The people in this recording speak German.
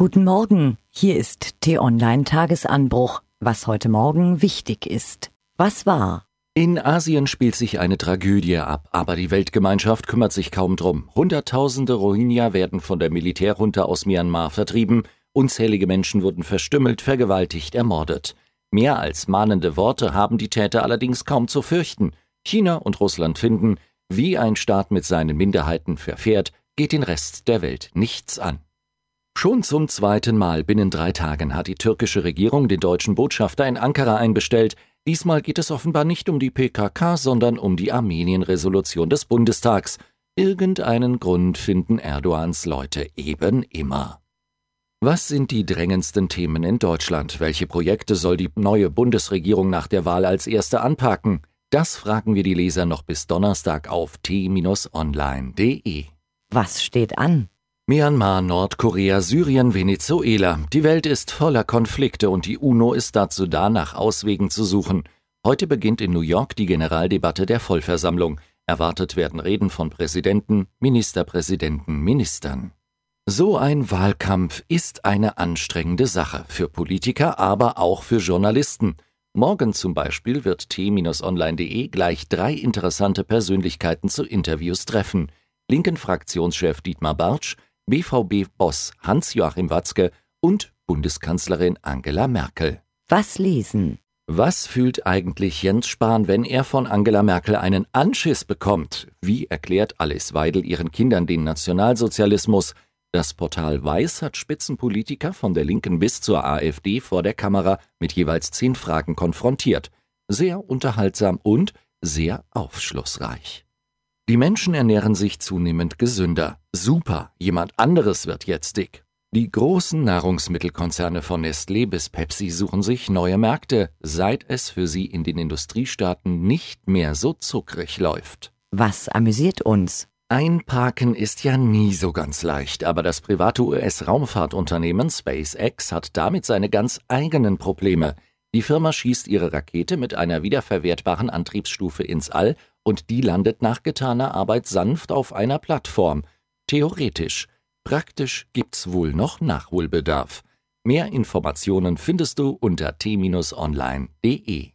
Guten Morgen, hier ist T-Online Tagesanbruch, was heute Morgen wichtig ist. Was war? In Asien spielt sich eine Tragödie ab, aber die Weltgemeinschaft kümmert sich kaum drum. Hunderttausende Rohingya werden von der Militärjunta aus Myanmar vertrieben, unzählige Menschen wurden verstümmelt, vergewaltigt, ermordet. Mehr als mahnende Worte haben die Täter allerdings kaum zu fürchten. China und Russland finden, wie ein Staat mit seinen Minderheiten verfährt, geht den Rest der Welt nichts an. Schon zum zweiten Mal binnen drei Tagen hat die türkische Regierung den deutschen Botschafter in Ankara einbestellt. Diesmal geht es offenbar nicht um die PKK, sondern um die Armenien-Resolution des Bundestags. Irgendeinen Grund finden Erdogans Leute eben immer. Was sind die drängendsten Themen in Deutschland? Welche Projekte soll die neue Bundesregierung nach der Wahl als erste anpacken? Das fragen wir die Leser noch bis Donnerstag auf t-online.de. Was steht an? Myanmar, Nordkorea, Syrien, Venezuela. Die Welt ist voller Konflikte und die UNO ist dazu da, nach Auswegen zu suchen. Heute beginnt in New York die Generaldebatte der Vollversammlung. Erwartet werden Reden von Präsidenten, Ministerpräsidenten, Ministern. So ein Wahlkampf ist eine anstrengende Sache für Politiker, aber auch für Journalisten. Morgen zum Beispiel wird t-online.de gleich drei interessante Persönlichkeiten zu Interviews treffen. Linken Fraktionschef Dietmar Bartsch, BVB-Boss Hans-Joachim Watzke und Bundeskanzlerin Angela Merkel. Was lesen? Was fühlt eigentlich Jens Spahn, wenn er von Angela Merkel einen Anschiss bekommt? Wie erklärt Alice Weidel ihren Kindern den Nationalsozialismus? Das Portal Weiß hat Spitzenpolitiker von der Linken bis zur AfD vor der Kamera mit jeweils zehn Fragen konfrontiert. Sehr unterhaltsam und sehr aufschlussreich. Die Menschen ernähren sich zunehmend gesünder. Super, jemand anderes wird jetzt dick. Die großen Nahrungsmittelkonzerne von Nestlé bis Pepsi suchen sich neue Märkte, seit es für sie in den Industriestaaten nicht mehr so zuckrig läuft. Was amüsiert uns? Einparken ist ja nie so ganz leicht, aber das private US-Raumfahrtunternehmen SpaceX hat damit seine ganz eigenen Probleme. Die Firma schießt ihre Rakete mit einer wiederverwertbaren Antriebsstufe ins All und die landet nach getaner Arbeit sanft auf einer Plattform. Theoretisch. Praktisch gibt's wohl noch Nachholbedarf. Mehr Informationen findest du unter t-online.de.